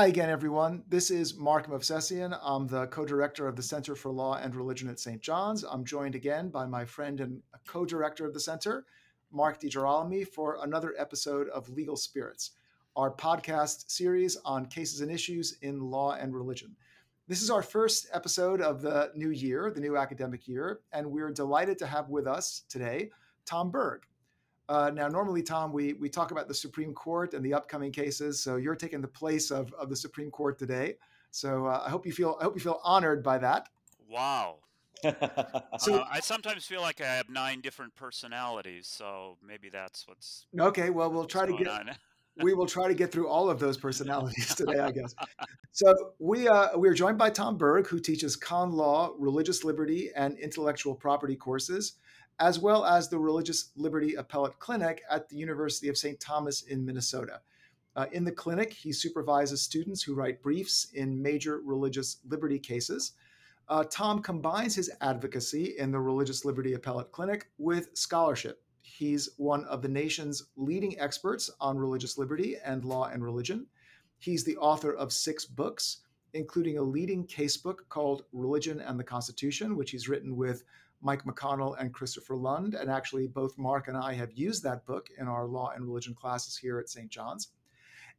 Hi again, everyone. This is Mark Movsesian. I'm the co director of the Center for Law and Religion at St. John's. I'm joined again by my friend and co director of the center, Marc DeGirolami, for another episode of Legal Spirits, our podcast series on cases and issues in law and religion. This is our first episode of the new year, the new academic year, and we're delighted to have with us today Tom Berg. Uh, now, normally, Tom, we we talk about the Supreme Court and the upcoming cases. So you're taking the place of, of the Supreme Court today. So uh, I hope you feel I hope you feel honored by that. Wow. so uh, I sometimes feel like I have nine different personalities. So maybe that's what's okay. Well, we'll try to get. we will try to get through all of those personalities today, I guess. So we uh, we are joined by Tom Berg, who teaches con law, religious liberty, and intellectual property courses as well as the Religious Liberty Appellate Clinic at the University of St. Thomas in Minnesota. Uh, in the clinic, he supervises students who write briefs in major religious liberty cases. Uh, Tom combines his advocacy in the Religious Liberty Appellate Clinic with scholarship. He's one of the nation's leading experts on religious liberty and law and religion. He's the author of six books, including a leading casebook called Religion and the Constitution, which he's written with Mike McConnell and Christopher Lund. And actually, both Mark and I have used that book in our law and religion classes here at St. John's.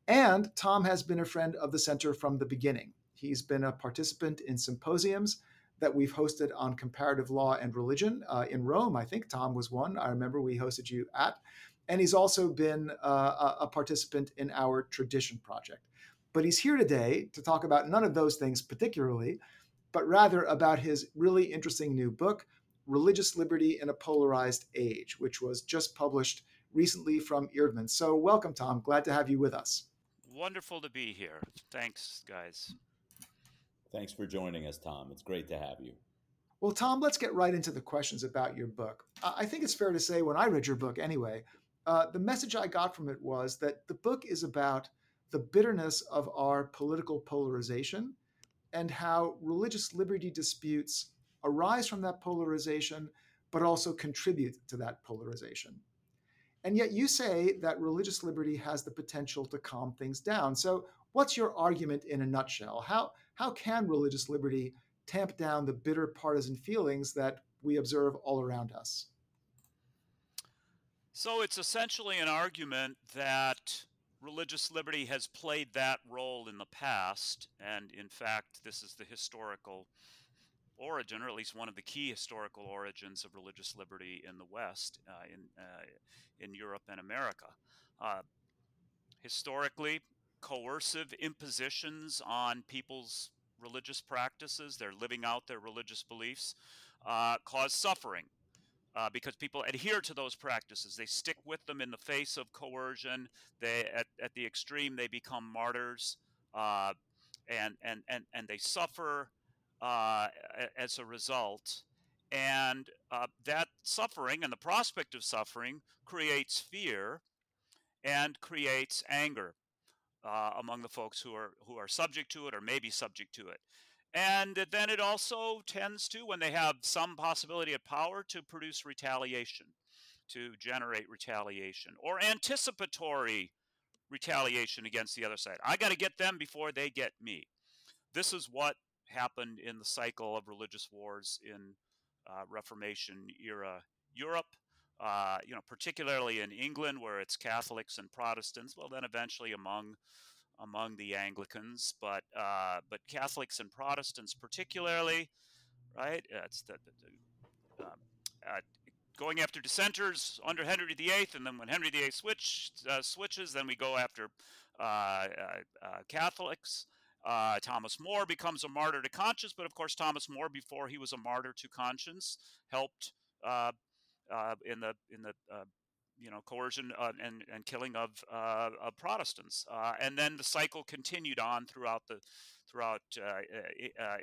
And Tom has been a friend of the center from the beginning. He's been a participant in symposiums that we've hosted on comparative law and religion uh, in Rome. I think Tom was one. I remember we hosted you at. And he's also been uh, a participant in our tradition project. But he's here today to talk about none of those things particularly, but rather about his really interesting new book, Religious Liberty in a Polarized Age, which was just published recently from Eerdmans. So, welcome, Tom. Glad to have you with us. Wonderful to be here. Thanks, guys. Thanks for joining us, Tom. It's great to have you. Well, Tom, let's get right into the questions about your book. I think it's fair to say, when I read your book anyway, uh, the message I got from it was that the book is about the bitterness of our political polarization and how religious liberty disputes arise from that polarization, but also contribute to that polarization. And yet you say that religious liberty has the potential to calm things down. So, what's your argument in a nutshell? How, how can religious liberty tamp down the bitter partisan feelings that we observe all around us? So, it's essentially an argument that religious liberty has played that role in the past. And in fact, this is the historical origin, or at least one of the key historical origins of religious liberty in the West, uh, in uh, in Europe and America. Uh, historically, coercive impositions on people's religious practices, their living out their religious beliefs, uh, cause suffering. Uh, because people adhere to those practices, they stick with them in the face of coercion. They, at, at the extreme, they become martyrs, uh, and and and and they suffer uh, as a result. And uh, that suffering and the prospect of suffering creates fear and creates anger uh, among the folks who are who are subject to it or maybe subject to it. And then it also tends to, when they have some possibility of power, to produce retaliation, to generate retaliation or anticipatory retaliation against the other side. I got to get them before they get me. This is what happened in the cycle of religious wars in uh, Reformation era Europe. Uh, you know, particularly in England, where it's Catholics and Protestants. Well, then eventually among among the Anglicans, but uh, but Catholics and Protestants particularly, right? It's the, the, um, uh, going after dissenters under Henry VIII, and then when Henry VIII switched, uh, switches, then we go after uh, Catholics. Uh, Thomas More becomes a martyr to conscience, but of course, Thomas More, before he was a martyr to conscience, helped uh, uh, in the in the uh, you know coercion uh, and and killing of, of Protestants, and then the cycle continued on throughout the throughout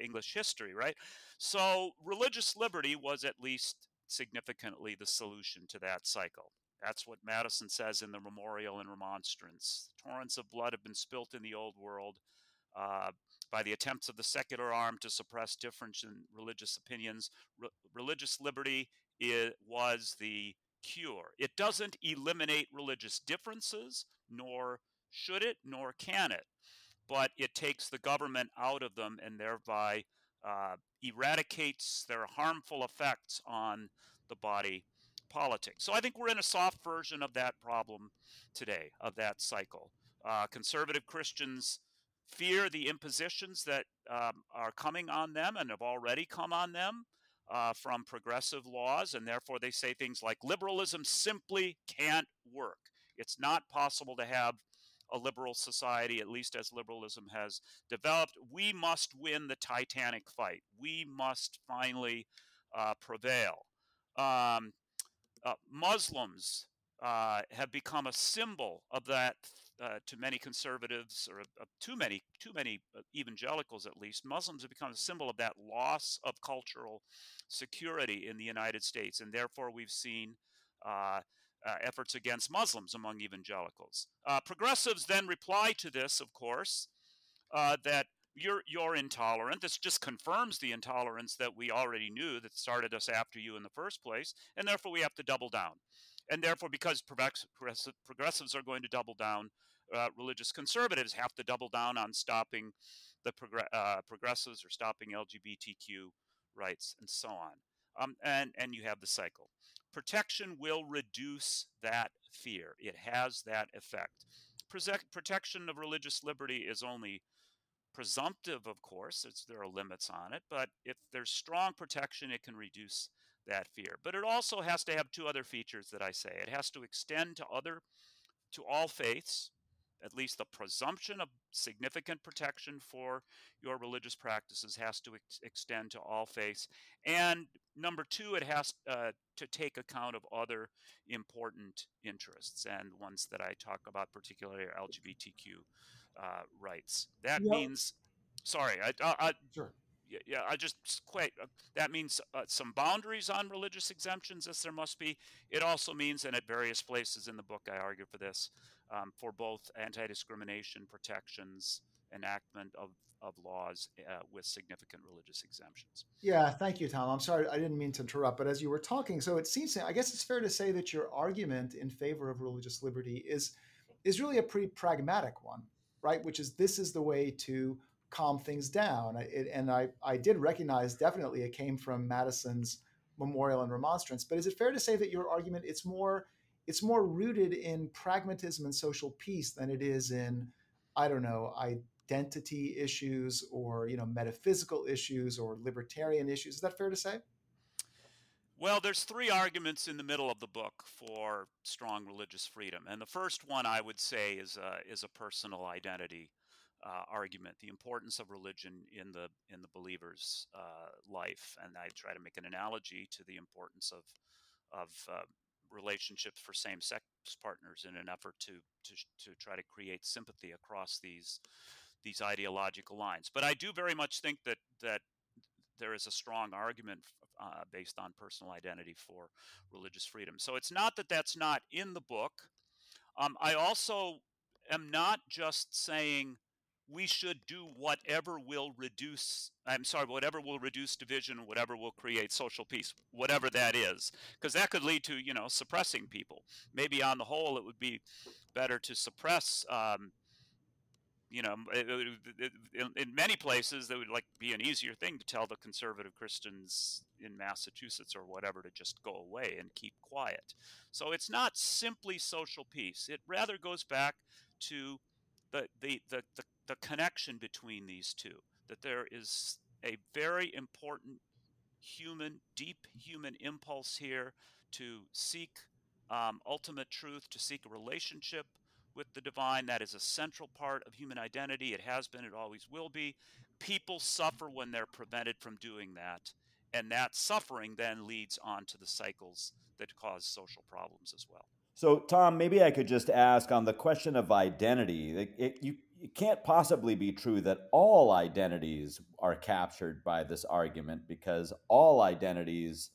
English history, right? So religious liberty was at least significantly the solution to that cycle. That's what Madison says in the Memorial and Remonstrance. Torrents of blood have been spilt in the old world uh, by the attempts of the secular arm to suppress difference in religious opinions. Re- religious liberty was the cure. It doesn't eliminate religious differences, nor should it, nor can it. but it takes the government out of them and thereby uh, eradicates their harmful effects on the body politic. So I think we're in a soft version of that problem today, of that cycle. Uh, conservative Christians fear the impositions that um, are coming on them and have already come on them uh, from progressive laws, and therefore they say things like liberalism simply can't work. It's not possible to have a liberal society, at least as liberalism has developed. We must win the titanic fight. We must finally uh, prevail. Um, uh, Muslims uh, have become a symbol of that uh, to many conservatives, or uh, too many, too many uh, evangelicals at least. Muslims have become a symbol of that loss of cultural security in the United States, and therefore we've seen uh, uh, efforts against Muslims among evangelicals. Uh, progressives then reply to this, of course, that you're you're intolerant. This just confirms the intolerance that we already knew that started us after you in the first place, and therefore we have to double down. And therefore, because progressives are going to double down, uh, religious conservatives have to double down on stopping the uh, progressives or stopping LGBTQ rights and so on. Um, and and you have the cycle protection will reduce that fear. It has that effect. protection of religious liberty is only presumptive, of course, there are limits on it, but if there's strong protection, it can reduce that fear. But it also has to have two other features that I say. It has to extend to other, to all faiths, at least the presumption of significant protection for your religious practices has to ex- extend to all faiths. And number two, it has uh, to take account of other important interests and ones that I talk about, particularly are LGBTQ uh, rights. That yep. means, sorry, I, I, I sure yeah, I just quite. Uh, that means uh, some boundaries on religious exemptions, as there must be. It also means, and at various places in the book, I argue for this, um, for both anti-discrimination protections, enactment of of laws uh, with significant religious exemptions. Yeah, thank you, Tom. I'm sorry, I didn't mean to interrupt, but as you were talking, so it seems, I guess it's fair to say that your argument in favor of religious liberty is is really a pretty pragmatic one, right? Which is this is the way to calm things down. It, and I, I did recognize definitely it came from Madison's memorial and remonstrance. But is it fair to say that your argument it's more it's more rooted in pragmatism and social peace than it is in I don't know identity issues or you know metaphysical issues or libertarian issues? Is that fair to say? Well, there's three arguments in the middle of the book for strong religious freedom, and the first one I would say is a, is a personal identity uh, argument, the importance of religion in the in the believer's uh, life, and I try to make an analogy to the importance of of uh, relationships for same-sex partners in an effort to, to to try to create sympathy across these these ideological lines. But I do very much think that that there is a strong argument uh, based on personal identity for religious freedom. So it's not that that's not in the book. Um, I also am not just saying we should do whatever will reduce i'm sorry whatever will reduce division whatever will create social peace whatever that is. Because that could lead to you know suppressing people. Maybe on the whole it would be better to suppress um, you know in many places that would like be an easier thing to tell the conservative christians in massachusetts or whatever to just go away and keep quiet. So it's not simply social peace. It rather goes back to the the the, the the connection between these two, that there is a very important human, deep human impulse here to seek um, ultimate truth, to seek a relationship with the divine. That is a central part of human identity. It has been, it always will be. People suffer when they're prevented from doing that. And that suffering then leads on to the cycles that cause social problems as well. So, Tom, maybe I could just ask on the question of identity. It, it, you it can't possibly be true that all identities are captured by this argument because all identities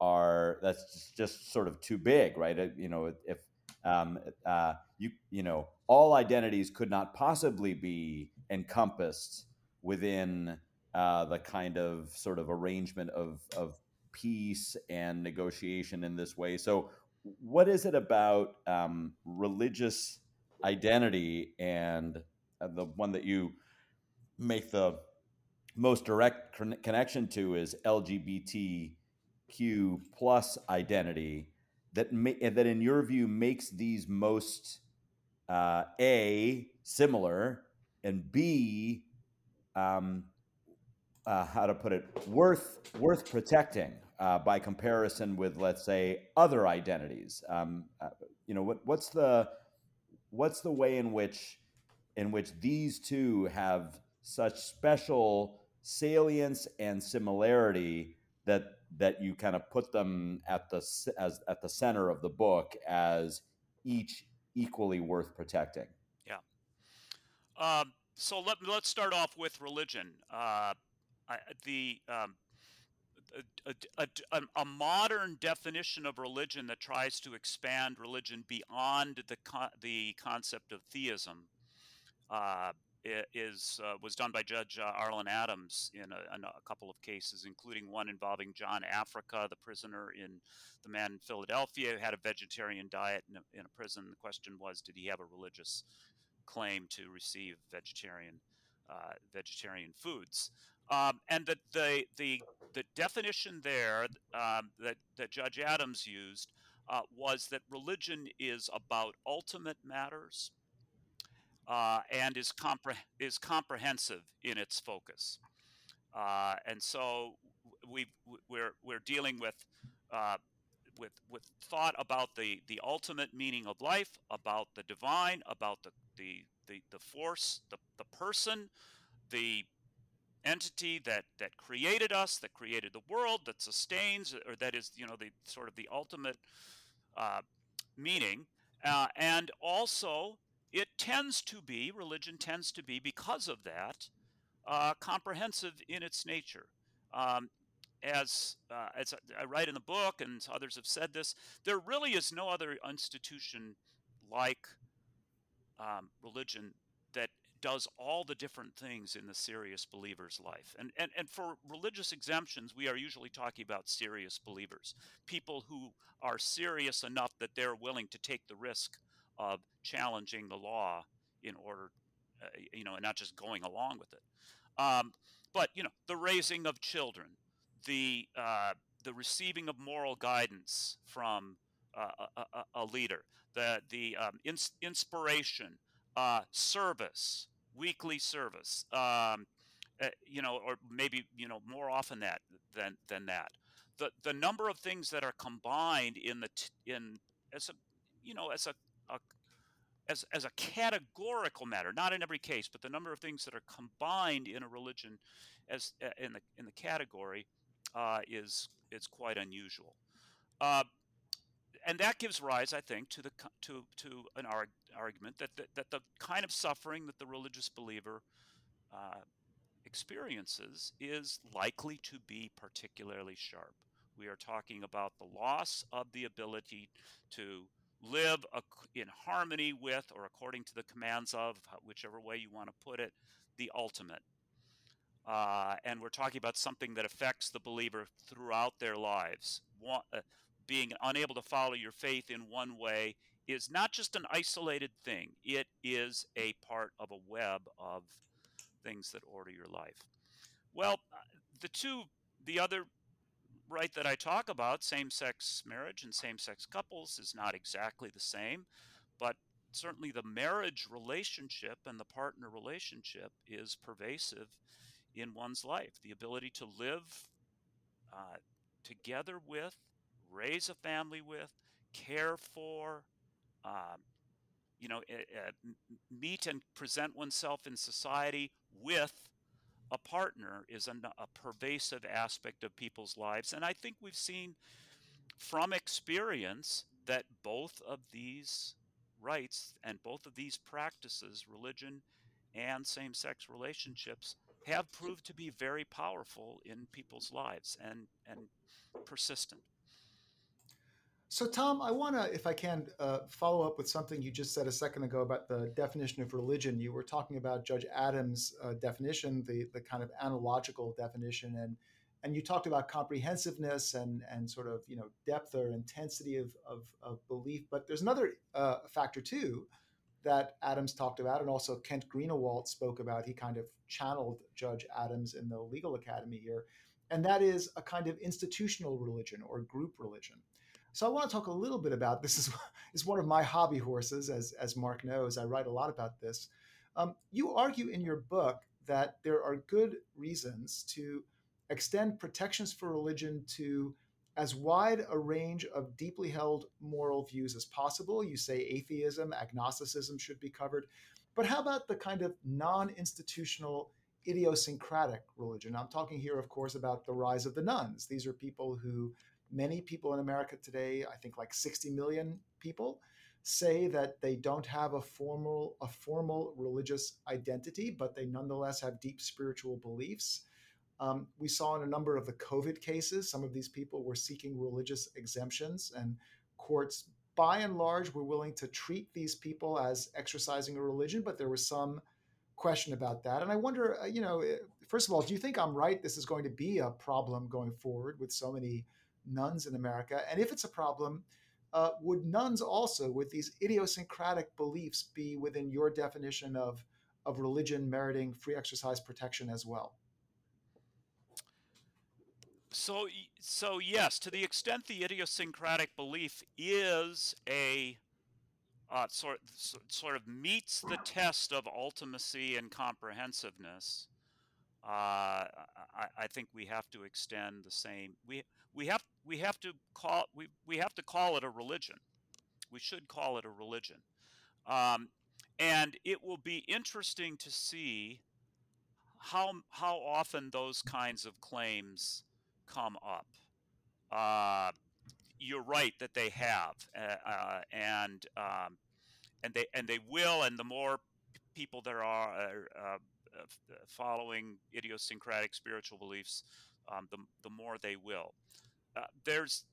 are that's just sort of too big, right? Uh, you know, if um, uh, you you know all identities could not possibly be encompassed within uh, the kind of sort of arrangement of of peace and negotiation in this way. So, what is it about um, religious identity and the one that you make the most direct connection to is LGBTQ plus identity that may, that in your view makes these most uh, a similar and b um, uh, how to put it worth worth protecting uh, by comparison with let's say other identities. Um, uh, you know what, what's the what's the way in which in which these two have such special salience and similarity that that you kind of put them at the as at the center of the book as each equally worth protecting. Yeah. Um, so let let's start off with religion. Uh, I, the um, a, a, a, a, modern definition of religion that tries to expand religion beyond the co- the concept of theism is uh, was done by Judge uh, Arlin Adams in a, in a, couple of cases, including one involving John Africa, the prisoner in the man in Philadelphia who had a vegetarian diet in a, in a prison. The question was, did he have a religious claim to receive vegetarian uh, vegetarian foods? Um, and the, the the the definition there um, that that Judge Adams used uh, was that religion is about ultimate matters uh, and is, compre- is comprehensive in its focus. Uh, and so we we're we're dealing with uh, with with thought about the the ultimate meaning of life, about the divine, about the the the, the force, the, the person, the entity that that created us, that created the world, that sustains, or that is you know the sort of the ultimate uh, meaning, uh, and also tends to be, religion tends to be, because of that, uh, comprehensive in its nature. Um, as, uh, as I write in the book, and others have said this, there really is no other institution like um, religion that does all the different things in the serious believer's life. And, and, and for religious exemptions, we are usually talking about serious believers, people who are serious enough that they're willing to take the risk of challenging the law in order, uh, you know, and not just going along with it. Um, but you know, the raising of children, the uh, the receiving of moral guidance from uh, a, a, leader, the the um, ins- inspiration, uh, service, weekly service, um, uh, you know, or maybe you know more often that than than that. The the number of things that are combined in the t- in as a you know as a a, as, as a categorical matter, not in every case, but the number of things that are combined in a religion as uh, in the in the category uh, is is quite unusual, uh, and that gives rise, I think, to the to to an arg- argument that, that that the kind of suffering that the religious believer uh, experiences is likely to be particularly sharp. We are talking about the loss of the ability to live in harmony with or according to the commands of, whichever way you want to put it, the ultimate. Uh, and we're talking about something that affects the believer throughout their lives. One, uh, being unable to follow your faith in one way is not just an isolated thing, it is a part of a web of things that order your life. Well, uh, the two, the other right that I talk about, same sex marriage and same sex couples, is not exactly the same, but certainly the marriage relationship and the partner relationship is pervasive in one's life. The ability to live uh, together with, raise a family with, care for, um, you know, uh, meet and present oneself in society with a partner is a, a pervasive aspect of people's lives. And I think we've seen from experience that both of these rights and both of these practices, religion and same sex relationships, have proved to be very powerful in people's lives and, and persistent. So, Tom, I want to, if I can, uh, follow up with something you just said a second ago about the definition of religion. You were talking about Judge Adams' uh, definition, the the kind of analogical definition, and and you talked about comprehensiveness and and sort of you know depth or intensity of of, of belief. But there's another uh, factor too, that Adams talked about, and also Kent Greenawalt spoke about. He kind of channeled Judge Adams in the legal academy here, and that is a kind of institutional religion or group religion. So I want to talk a little bit about this. Is is one of my hobby horses, as as Mark knows. I write a lot about this. Um, you argue in your book that there are good reasons to extend protections for religion to as wide a range of deeply held moral views as possible. You say atheism, agnosticism should be covered. But how about the kind of non institutional, idiosyncratic religion? I'm talking here, of course, about the rise of the nones. These are people who, many people in America today, I think like 60 million people, say that they don't have a formal a formal religious identity, but they nonetheless have deep spiritual beliefs. Um, we saw in a number of the COVID cases, some of these people were seeking religious exemptions, and courts, by and large, were willing to treat these people as exercising a religion, but there was some question about that. And I wonder, uh, you know, eh, first of all, do you think I'm right? This is going to be a problem going forward with so many nones in America. And if it's a problem, uh, would nones also, with these idiosyncratic beliefs, be within your definition of, of religion meriting free exercise protection as well? So, so yes, to the extent the idiosyncratic belief is a uh, sort sort of meets the test of ultimacy and comprehensiveness, uh, I, I, think we have to extend the same. We we have we have to call we we have to call it a religion. We should call it a religion, um, and it will be interesting to see how how often those kinds of claims come up. Uh, you're right that they have, uh, uh, and um, and they and they will, and the more people there are uh, uh, following idiosyncratic spiritual beliefs, um, the the more they will. Uh, there's,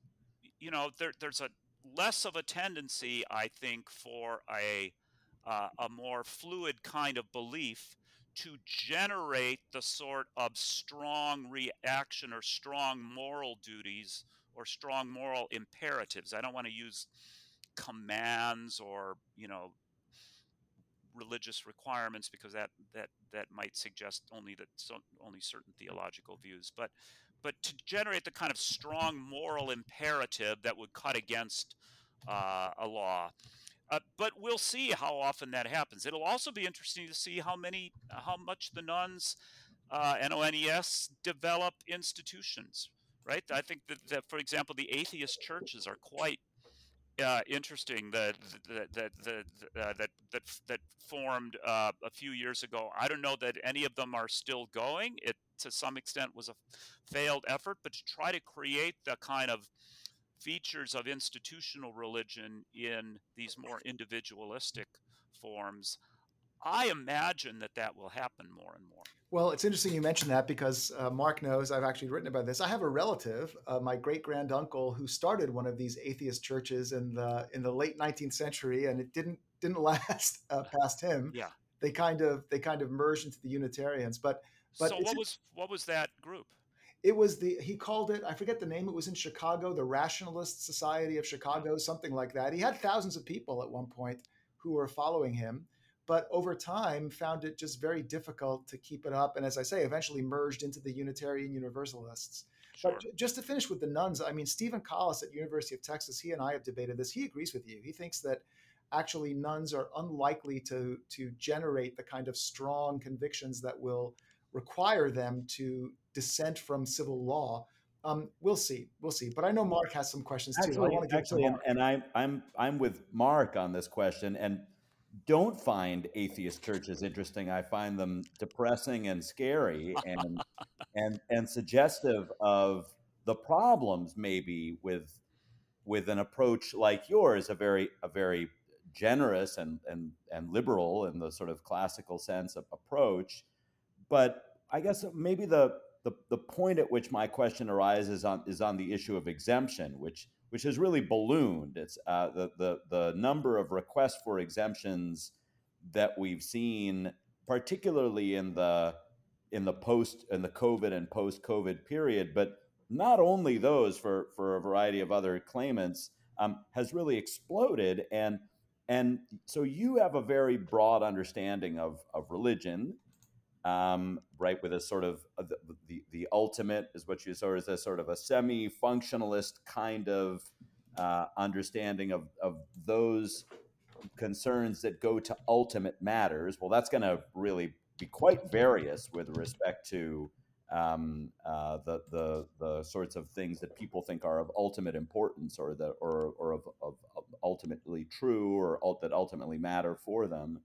you know, there there's a less of a tendency, I think, for a a more fluid kind of belief to generate the sort of strong reaction or strong moral duties or strong moral imperatives. I don't want to use commands or, you know, religious requirements because that that that might suggest only that so, only certain theological views but but to generate the kind of strong moral imperative that would cut against uh, a law uh, but we'll see how often that happens. It'll also be interesting to see how many, how much the nones, uh, NONES, develop institutions. Right? I think that, that, for example, the atheist churches are quite uh, interesting that that that that, uh, that that formed uh, a few years ago. I don't know that any of them are still going. It to some extent was a failed effort, but to try to create the kind of features of institutional religion in these more individualistic forms, I imagine that that will happen more and more. Well, it's interesting you mentioned that because uh, Mark knows I've actually written about this. I have a relative, uh, my great granduncle, who started one of these atheist churches in the in the late 19th century, and it didn't didn't last uh, past him. Yeah, they kind of they kind of merged into the Unitarians. But but so what was what was that group? it was the he called it i forget the name it was in chicago the rationalist society of chicago something like that he had thousands of people at one point who were following him but over time found it just very difficult to keep it up and as i say eventually merged into the unitarian universalists sure. but just to finish with the nones, i mean stephen collis at university of texas he and i have debated this he agrees with you he thinks that actually nones are unlikely to to generate the kind of strong convictions that will require them to dissent from civil law. Um, we'll see, we'll see. But I know Mark has some questions too. Actually, actually, and, and I'm I'm I'm with Mark on this question, and don't find atheist churches interesting. I find them depressing and scary, and and and suggestive of the problems maybe with with an approach like yours, a very a very generous and and and liberal in the sort of classical sense of approach. But I guess maybe the the, the point at which my question arises on is on the issue of exemption, which which has really ballooned. It's uh, the the the number of requests for exemptions that we've seen, particularly in the in the post in the COVID and post COVID period, but not only those for for a variety of other claimants um, has really exploded and and so you have a very broad understanding of of religion, um, right? With a sort of uh, the, the, the ultimate is what you saw as a sort of a semi functionalist kind of uh, understanding of of those concerns that go to ultimate matters. Well, that's going to really be quite various with respect to um, uh, the the the sorts of things that people think are of ultimate importance or the or or of, of, of ultimately true or that ultimately matter for them.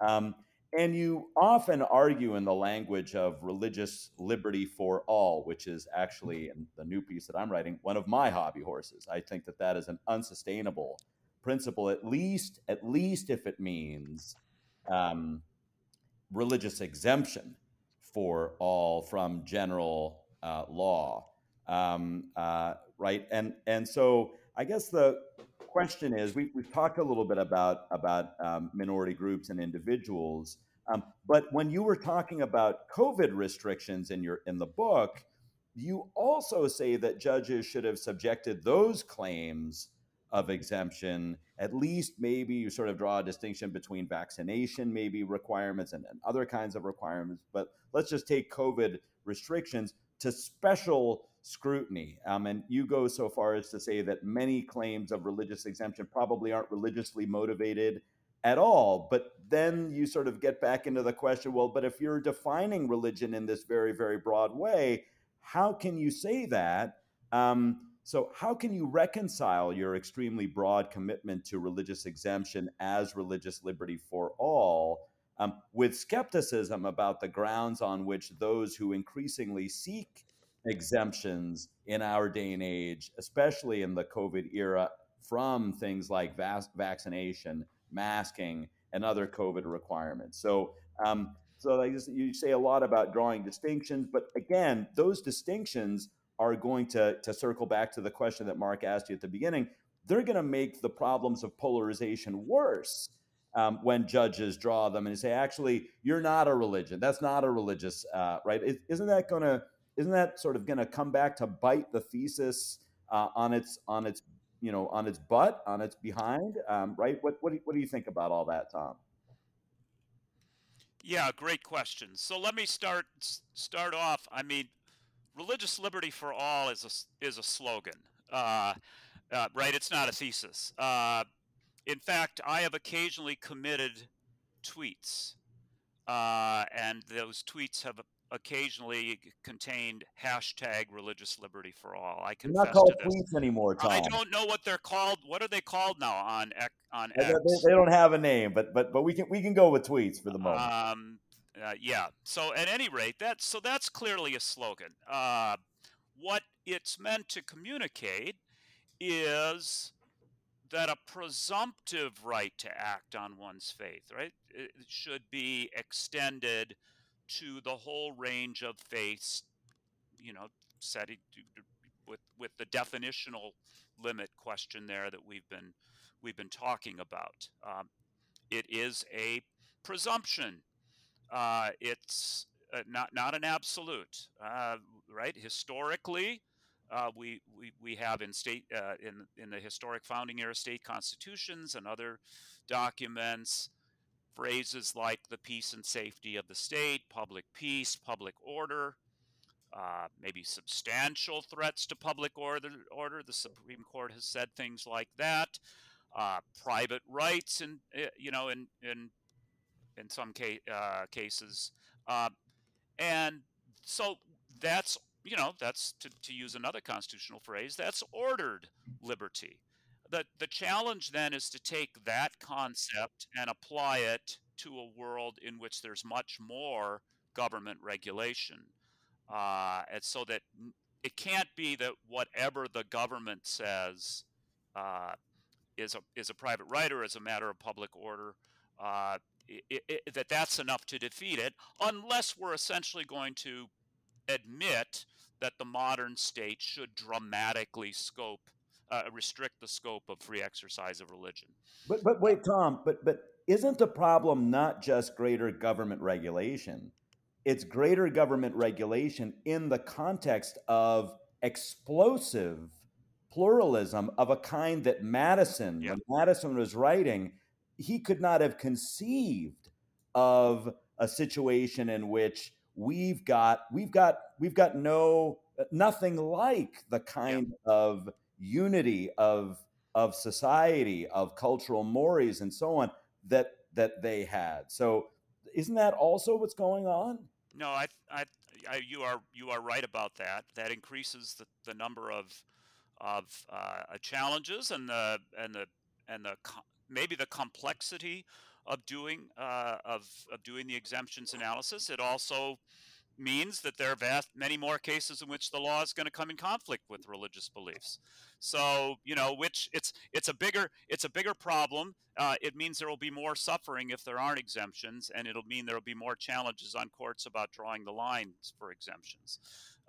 Um, and you often argue in the language of religious liberty for all, which is actually in the new piece that I'm writing one of my hobby horses. I think that that is an unsustainable principle, at least at least if it means um, religious exemption for all from general uh, law, um, uh, right? And and so I guess the question is we, we've talked a little bit about about um, minority groups and individuals, um, but when you were talking about COVID restrictions in your in the book, you also say that judges should have subjected those claims of exemption at least maybe you sort of draw a distinction between vaccination maybe requirements and, and other kinds of requirements but let's just take covid restrictions to special scrutiny. Um, and you go so far as to say that many claims of religious exemption probably aren't religiously motivated at all. But then you sort of get back into the question well but if you're defining religion in this very very broad way how can you say that? Um, so, how can you reconcile your extremely broad commitment to religious exemption as religious liberty for all um, with skepticism about the grounds on which those who increasingly seek exemptions in our day and age, especially in the COVID era, from things like vaccination, masking, and other COVID requirements? So, um, so you say a lot about drawing distinctions, but again, those distinctions are going to, to circle back to the question that Mark asked you at the beginning. They're going to make the problems of polarization worse um, when judges draw them and say, actually, you're not a religion. That's not a religious, uh, right? Isn't that going to isn't that sort of going to come back to bite the thesis uh, on its on its you know on its butt on its behind um, right what what do, what do you think about all that tom yeah great question so let me start start off i mean religious liberty for all is a, is a slogan, uh, uh, right? It's not a thesis. Uh, in fact, I have occasionally committed tweets, uh, and those tweets have occasionally contained hashtag religious liberty for all. I confess they're not called to this. tweets anymore, Tom. I don't know what they're called. What are they called now on on X? They, they, don't have a name, but but but we can we can go with tweets for the moment. Um, uh, yeah. So at any rate, that's so that's clearly a slogan. Uh, what it's meant to communicate is that a presumptive right to act on one's faith, right, it should be extended to the whole range of faiths. You know, setting with with the definitional limit question there that we've been we've been talking about. Um, it is a presumption uh, it's uh, not not an absolute, uh, right? Historically, uh, we, we we have in state uh, in in the historic founding era state constitutions and other documents phrases like the peace and safety of the state, public peace, public order. Uh, maybe substantial threats to public order. Order. The Supreme Court has said things like that. private rights, and you know, in in in some case, uh, cases. Uh, and so that's, you know, that's to, to use another constitutional phrase, that's ordered liberty. The, the challenge then is to take that concept and apply it to a world in which there's much more government regulation. Uh, and so that it can't be that whatever the government says uh, is a is a private right or is a matter of public order. Uh, it, it, that that's enough to defeat it, unless we're essentially going to admit that the modern state should dramatically scope uh, restrict the scope of free exercise of religion. But but wait, Tom. But but isn't the problem not just greater government regulation? It's greater government regulation in the context of explosive pluralism of a kind that Madison, when Madison was writing, he could not have conceived of a situation in which we've got we've got we've got no nothing like the kind of unity of of society of cultural mores and so on that that they had. So isn't that also what's going on? No i i, I you are you are right about that. That increases the, the number of of uh, challenges and the and the and the maybe the complexity of doing uh, of of doing the exemptions analysis. It also means that there are vast, many more cases in which the law is going to come in conflict with religious beliefs. So you know, which it's it's a bigger it's a bigger problem. Uh, it means there will be more suffering if there aren't exemptions, and it'll mean there will be more challenges on courts about drawing the lines for exemptions.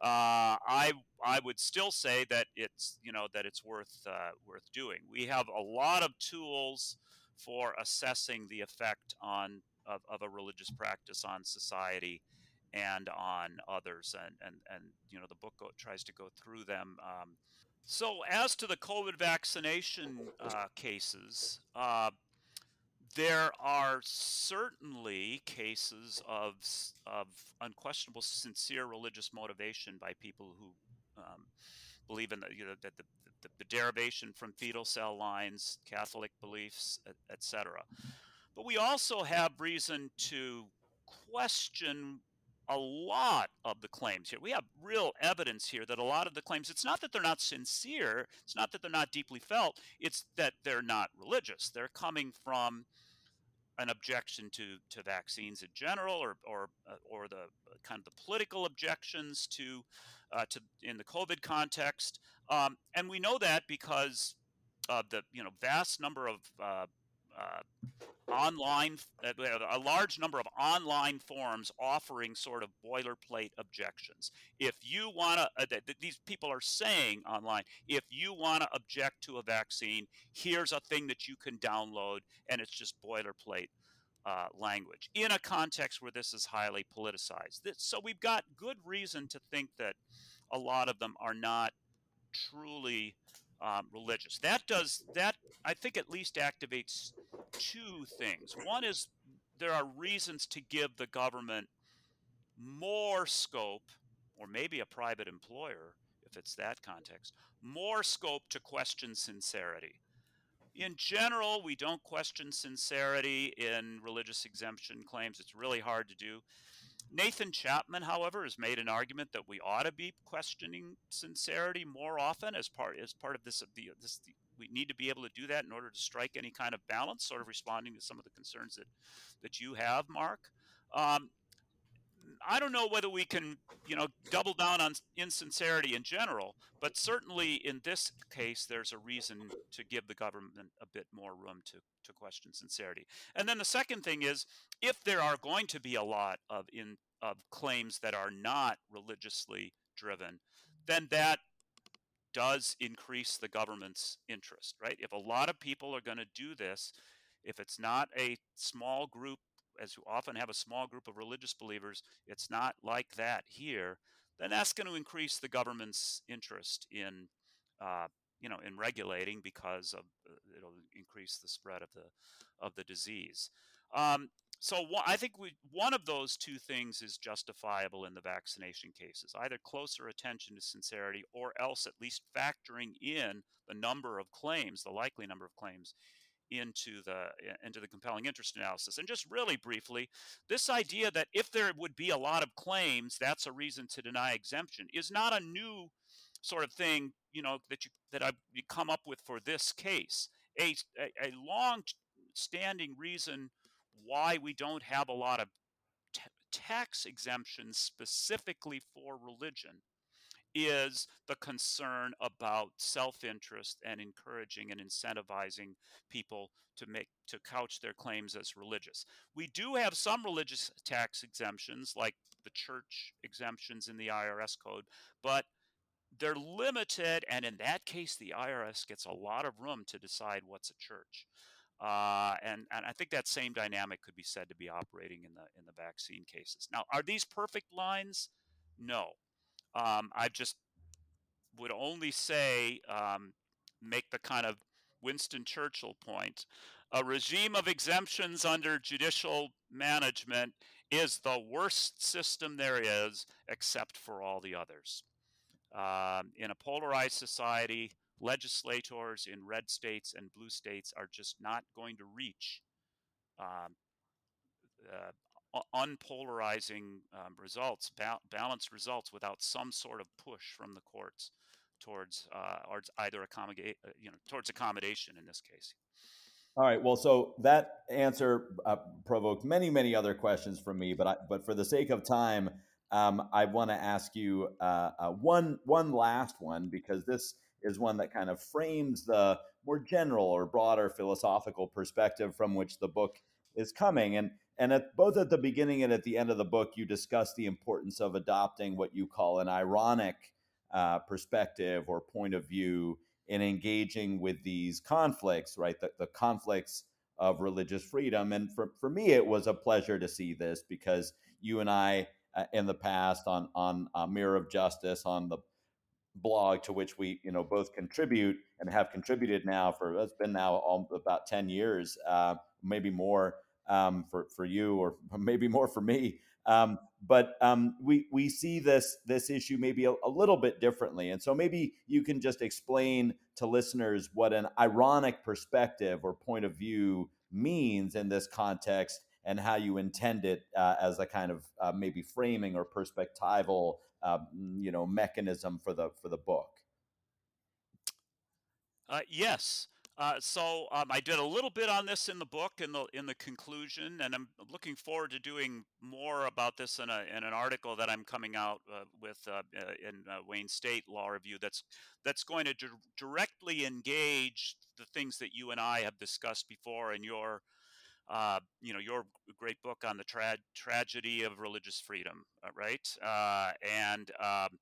Uh, I I would still say that it's you know that it's worth uh, worth doing. We have a lot of tools for assessing the effect on of, of a religious practice on society and on others and and and you know the book go, tries to go through them um, so as to the covid vaccination uh, cases uh, there are certainly cases of of unquestionable sincere religious motivation by people who um, believe in the, you know, that the, the, the, derivation from fetal cell lines, Catholic beliefs, etc. But we also have reason to question a lot of the claims here. We have real evidence here that a lot of the claims, it's not that they're not sincere, it's not that they're not deeply felt, it's that they're not religious. They're coming from an objection to, to vaccines in general or, or, uh, or the kind of the political objections to, uh, to in the COVID context. Um, and we know that because of the you know vast number of uh, uh, online, uh, a large number of online forums offering sort of boilerplate objections. If you want to, uh, th- these people are saying online, if you want to object to a vaccine, here's a thing that you can download, and it's just boilerplate. Uh, language in a context where this is highly politicized. This, so we've got good reason to think that a lot of them are not truly um, religious. That does that. I think at least activates two things. One is there are reasons to give the government more scope, or maybe a private employer, if it's that context, more scope to question sincerity. In general, we don't question sincerity in religious exemption claims. It's really hard to do. Nathan Chapman, however, has made an argument that we ought to be questioning sincerity more often as part as part of this. The, this the, we need to be able to do that in order to strike any kind of balance, sort of responding to some of the concerns that that you have, Mark. Um, I don't know whether we can, you know, double down on insincerity in general, but certainly in this case, there's a reason to give the government a bit more room to, to question sincerity. And then the second thing is, if there are going to be a lot of in of claims that are not religiously driven, then that does increase the government's interest, right? If a lot of people are going to do this, if it's not a small group as you often have a small group of religious believers, it's not like that here, then that's going to increase the government's interest in, uh, you know, in regulating because of uh, it'll increase the spread of the of the disease. Um, so I think we, one of those two things is justifiable in the vaccination cases, either closer attention to sincerity or else at least factoring in the number of claims, the likely number of claims into the into the compelling interest analysis. And just really briefly, this idea that if there would be a lot of claims, that's a reason to deny exemption is not a new sort of thing, you know, that you that I come up with for this case. A a, a long standing reason why we don't have a lot of t- tax exemptions specifically for religion is the concern about self-interest and encouraging and incentivizing people to make to couch their claims as religious. We do have some religious tax exemptions like the church exemptions in the IRS code, but they're limited and in that case the IRS gets a lot of room to decide what's a church. Uh, and, and I think that same dynamic could be said to be operating in the in the vaccine cases. Now, are these perfect lines? No. Um, I just would only say, um, make the kind of Winston Churchill point a regime of exemptions under judicial management is the worst system there is, except for all the others. Um, in a polarized society, legislators in red states and blue states are just not going to reach um, uh, unpolarizing um, results, ba- balanced results, without some sort of push from the courts towards uh, either accommodate, uh, you know, towards accommodation in this case. All right. Well, so that answer uh, provoked many, many other questions from me, but I, but for the sake of time, um, I want to ask you uh, uh, one one last one because this is one that kind of frames the more general or broader philosophical perspective from which the book is coming. And and at both at the beginning and at the end of the book, you discuss the importance of adopting what you call an ironic uh, perspective or point of view in engaging with these conflicts, right? The, the conflicts of religious freedom. And for, for me, it was a pleasure to see this because you and I, uh, in the past, on on uh, Mirror of Justice, on the blog to which we you know both contribute and have contributed now for it's been now all, about 10 years uh, maybe more um, for for you or maybe more for me um, but um, we we see this this issue maybe a, a, little bit differently, and so maybe you can just explain to listeners what an ironic perspective or point of view means in this context, and how you intend it uh, as a kind of uh, maybe framing or perspectival uh, you know mechanism for the for the book. Uh, yes. Uh, so um, I did a little bit on this in the book in the in the conclusion, and I'm looking forward to doing more about this in, a, in an article that I'm coming out uh, with uh, uh in uh, Wayne State Law Review. That's that's going to di- directly engage the things that you and I have discussed before in your uh, you know your great book on the tra- tragedy of religious freedom, right? and um,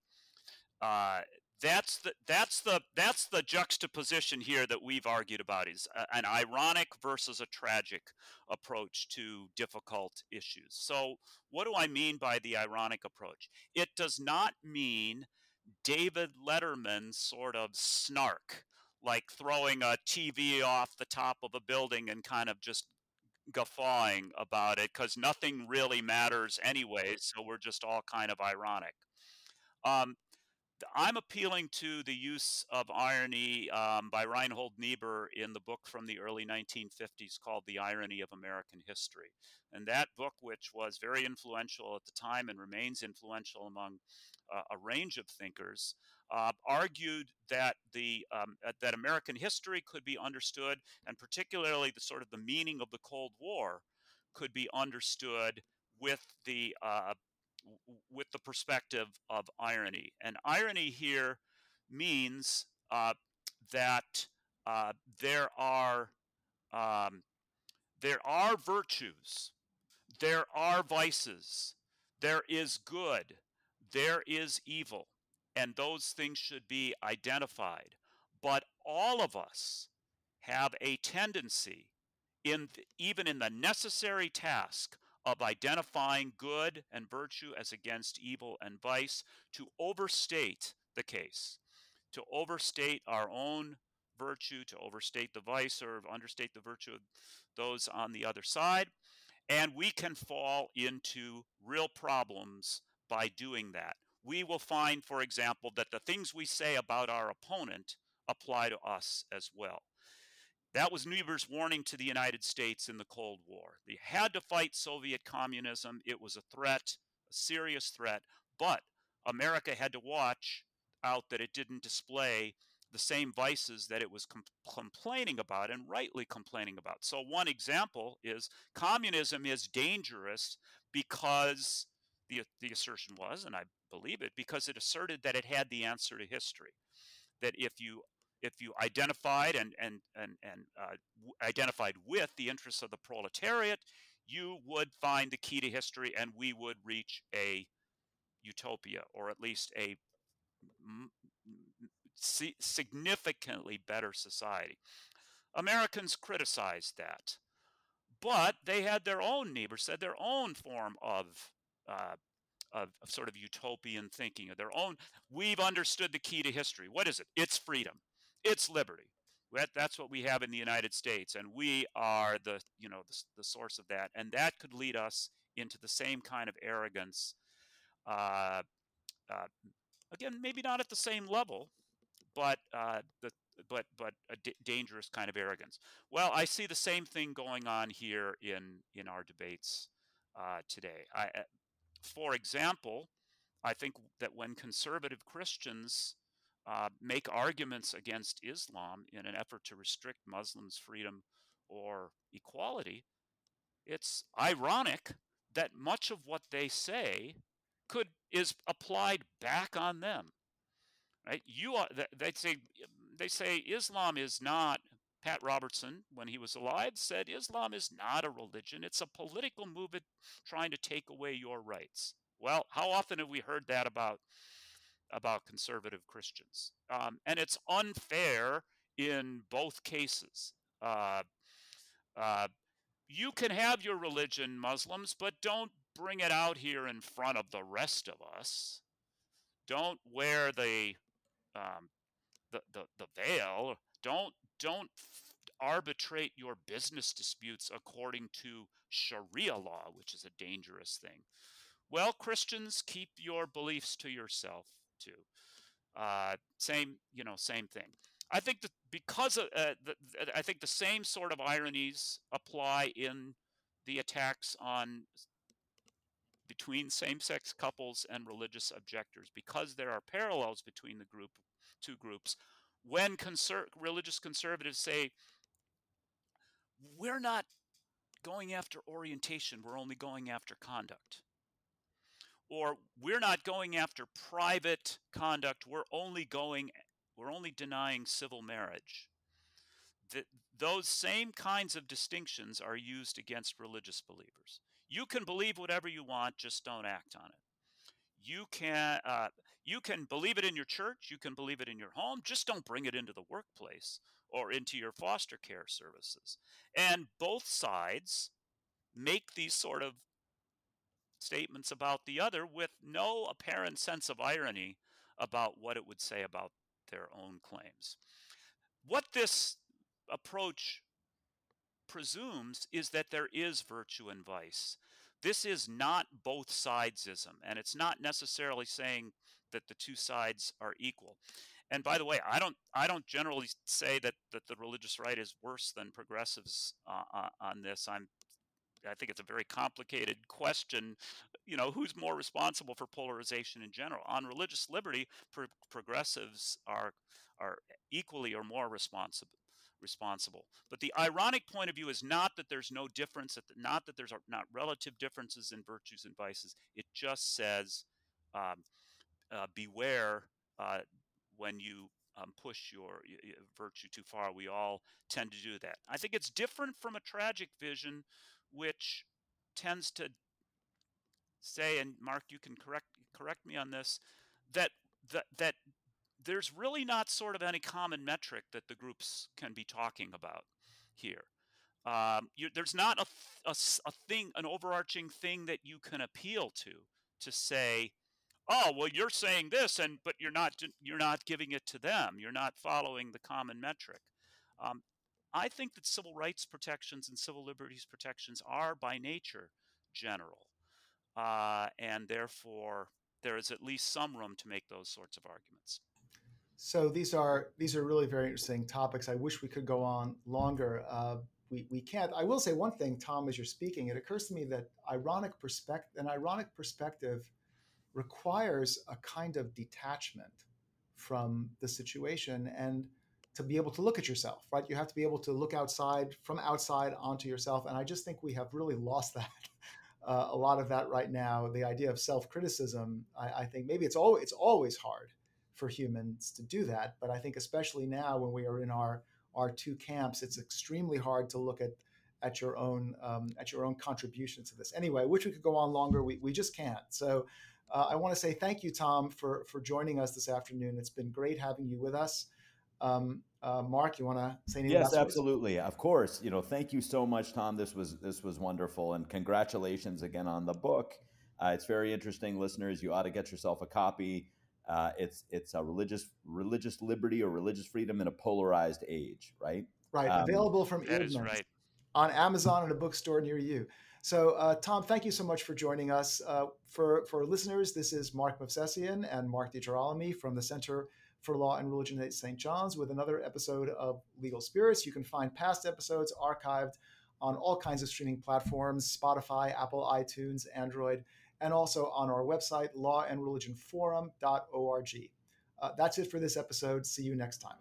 that's the that's the that's the juxtaposition here that we've argued about is an ironic versus a tragic approach to difficult issues. So what do i mean by the ironic approach? It does not mean david letterman sort of snark like throwing a tv off the top of a building and kind of just guffawing about it because nothing really matters anyway so we're just all kind of ironic. Um, I'm appealing to the use of irony um, by Reinhold Niebuhr in the book from the early 1950s called The Irony of American History. And that book, which was very influential at the time and remains influential among uh, a range of thinkers, uh, argued that the um, uh, that American history could be understood, and particularly the sort of the meaning of the Cold War, could be understood with the uh, with the perspective of irony. And irony here means uh, that uh, there are um, there are virtues, there are vices, there is good, there is evil, and those things should be identified. But all of us have a tendency, in even in the necessary task of identifying good and virtue as against evil and vice, to overstate the case, to overstate our own virtue, to overstate the vice or understate the virtue of those on the other side. And we can fall into real problems by doing that. We will find, for example, that the things we say about our opponent apply to us as well. That was Niebuhr's warning to the United States in the Cold War. They had to fight Soviet communism. It was a threat, a serious threat, but America had to watch out that it didn't display the same vices that it was com- complaining about and rightly complaining about. So, one example is communism is dangerous because the, the assertion was, and I believe it, because it asserted that it had the answer to history. That if you if you identified and and and and uh, identified with the interests of the proletariat, you would find the key to history, and we would reach a utopia, or at least a significantly better society. Americans criticized that, but they had their own neighbors, said their own form of uh, of, of, sort of utopian thinking of their own. We've understood the key to history. What is it? It's freedom. It's liberty. That, that's what we have in the United States, and we are the you know the, the source of that, and that could lead us into the same kind of arrogance. Uh, uh, again, maybe not at the same level, but uh, the but but a d- dangerous kind of arrogance. Well, I see the same thing going on here in in our debates uh, today. I, uh, for example, I think that when conservative Christians uh, make arguments against Islam in an effort to restrict Muslims' freedom or equality, it's ironic that much of what they say could is applied back on them. Right? You are, they say they say Islam is not Pat Robertson, when he was alive, said Islam is not a religion. It's a political movement trying to take away your rights. Well, how often have we heard that about about conservative Christians? Um, and it's unfair in both cases. Uh, uh, you can have your religion, Muslims, but don't bring it out here in front of the rest of us. Don't wear the um, the, the, the veil. Don't don't arbitrate your business disputes according to Sharia law, which is a dangerous thing. Well, Christians, keep your beliefs to yourself too. Uh, same, you know, same thing. I think that because of, uh, the, I think the same sort of ironies apply in the attacks on between same-sex couples and religious objectors because there are parallels between the group two groups when conser- religious conservatives say we're not going after orientation we're only going after conduct or we're not going after private conduct we're only going we're only denying civil marriage. The, those same kinds of distinctions are used against religious believers. You can believe whatever you want just don't act on it. You can uh, you can believe it in your church you can believe it in your home just don't bring it into the workplace or into your foster care services. And both sides make these sort of statements about the other with no apparent sense of irony about what it would say about their own claims what this approach presumes is that there is virtue and vice this is not both sidesism, and it's not necessarily saying that the two sides are equal. And by the way, I don't I don't generally say that that the religious right is worse than progressives uh, uh on this. I'm I think it's a very complicated question. You know, who's more responsible for polarization in general? On religious liberty, pro- progressives are are equally or more responsible responsible. But the ironic point of view is not that there's no difference, not that there's not relative differences in virtues and vices. It just says um, uh, beware uh, when you um, push your virtue too far. We all tend to do that. I think it's different from a tragic vision, which tends to say, and Mark, you can correct correct me on this, that that that there's really not sort of any common metric that the groups can be talking about here. Um, you, there's not a, a, a, thing, an overarching thing that you can appeal to to say, oh, well, you're saying this, and but you're not you're not giving it to them. You're not following the common metric. Um, I think that civil rights protections and civil liberties protections are by nature general, uh, and therefore there is at least some room to make those sorts of arguments. So these are these are really very interesting topics. I wish we could go on longer. Uh, we, we can't. I will say one thing, Tom, as you're speaking, it occurs to me that ironic perspective, an ironic perspective, requires a kind of detachment from the situation and to be able to look at yourself. Right? You have to be able to look outside from outside onto yourself, and I just think we have really lost that. Uh, a lot of that right now. The idea of self-criticism, I, I think maybe it's always it's always hard for humans to do that. But I think especially now when we are in our our two camps, it's extremely hard to look at at your own um, at your own contribution to this. Anyway, which we could go on longer, we, we just can't. So uh, I want to say thank you, Tom, for for joining us this afternoon. It's been great having you with us. Um, uh, Mark, you want to say anything? Yes, absolutely. Of course. You know, thank you so much, Tom. This was this was wonderful, and congratulations again on the book. Uh, it's very interesting, listeners. You ought to get yourself a copy. Uh, it's it's a religious religious liberty or religious freedom in a polarized age, right? Right. Um, Available from that is right. on Amazon and a bookstore near you. So, uh, Tom, thank you so much for joining us. Uh, for for listeners, this is Mark Movsesian and Marc DeGirolami from the Center for Law and Religion at St. John's with another episode of Legal Spirits. You can find past episodes archived on all kinds of streaming platforms Spotify, Apple, iTunes, Android, and also on our website, lawandreligionforum.org. Uh, that's it for this episode. See you next time.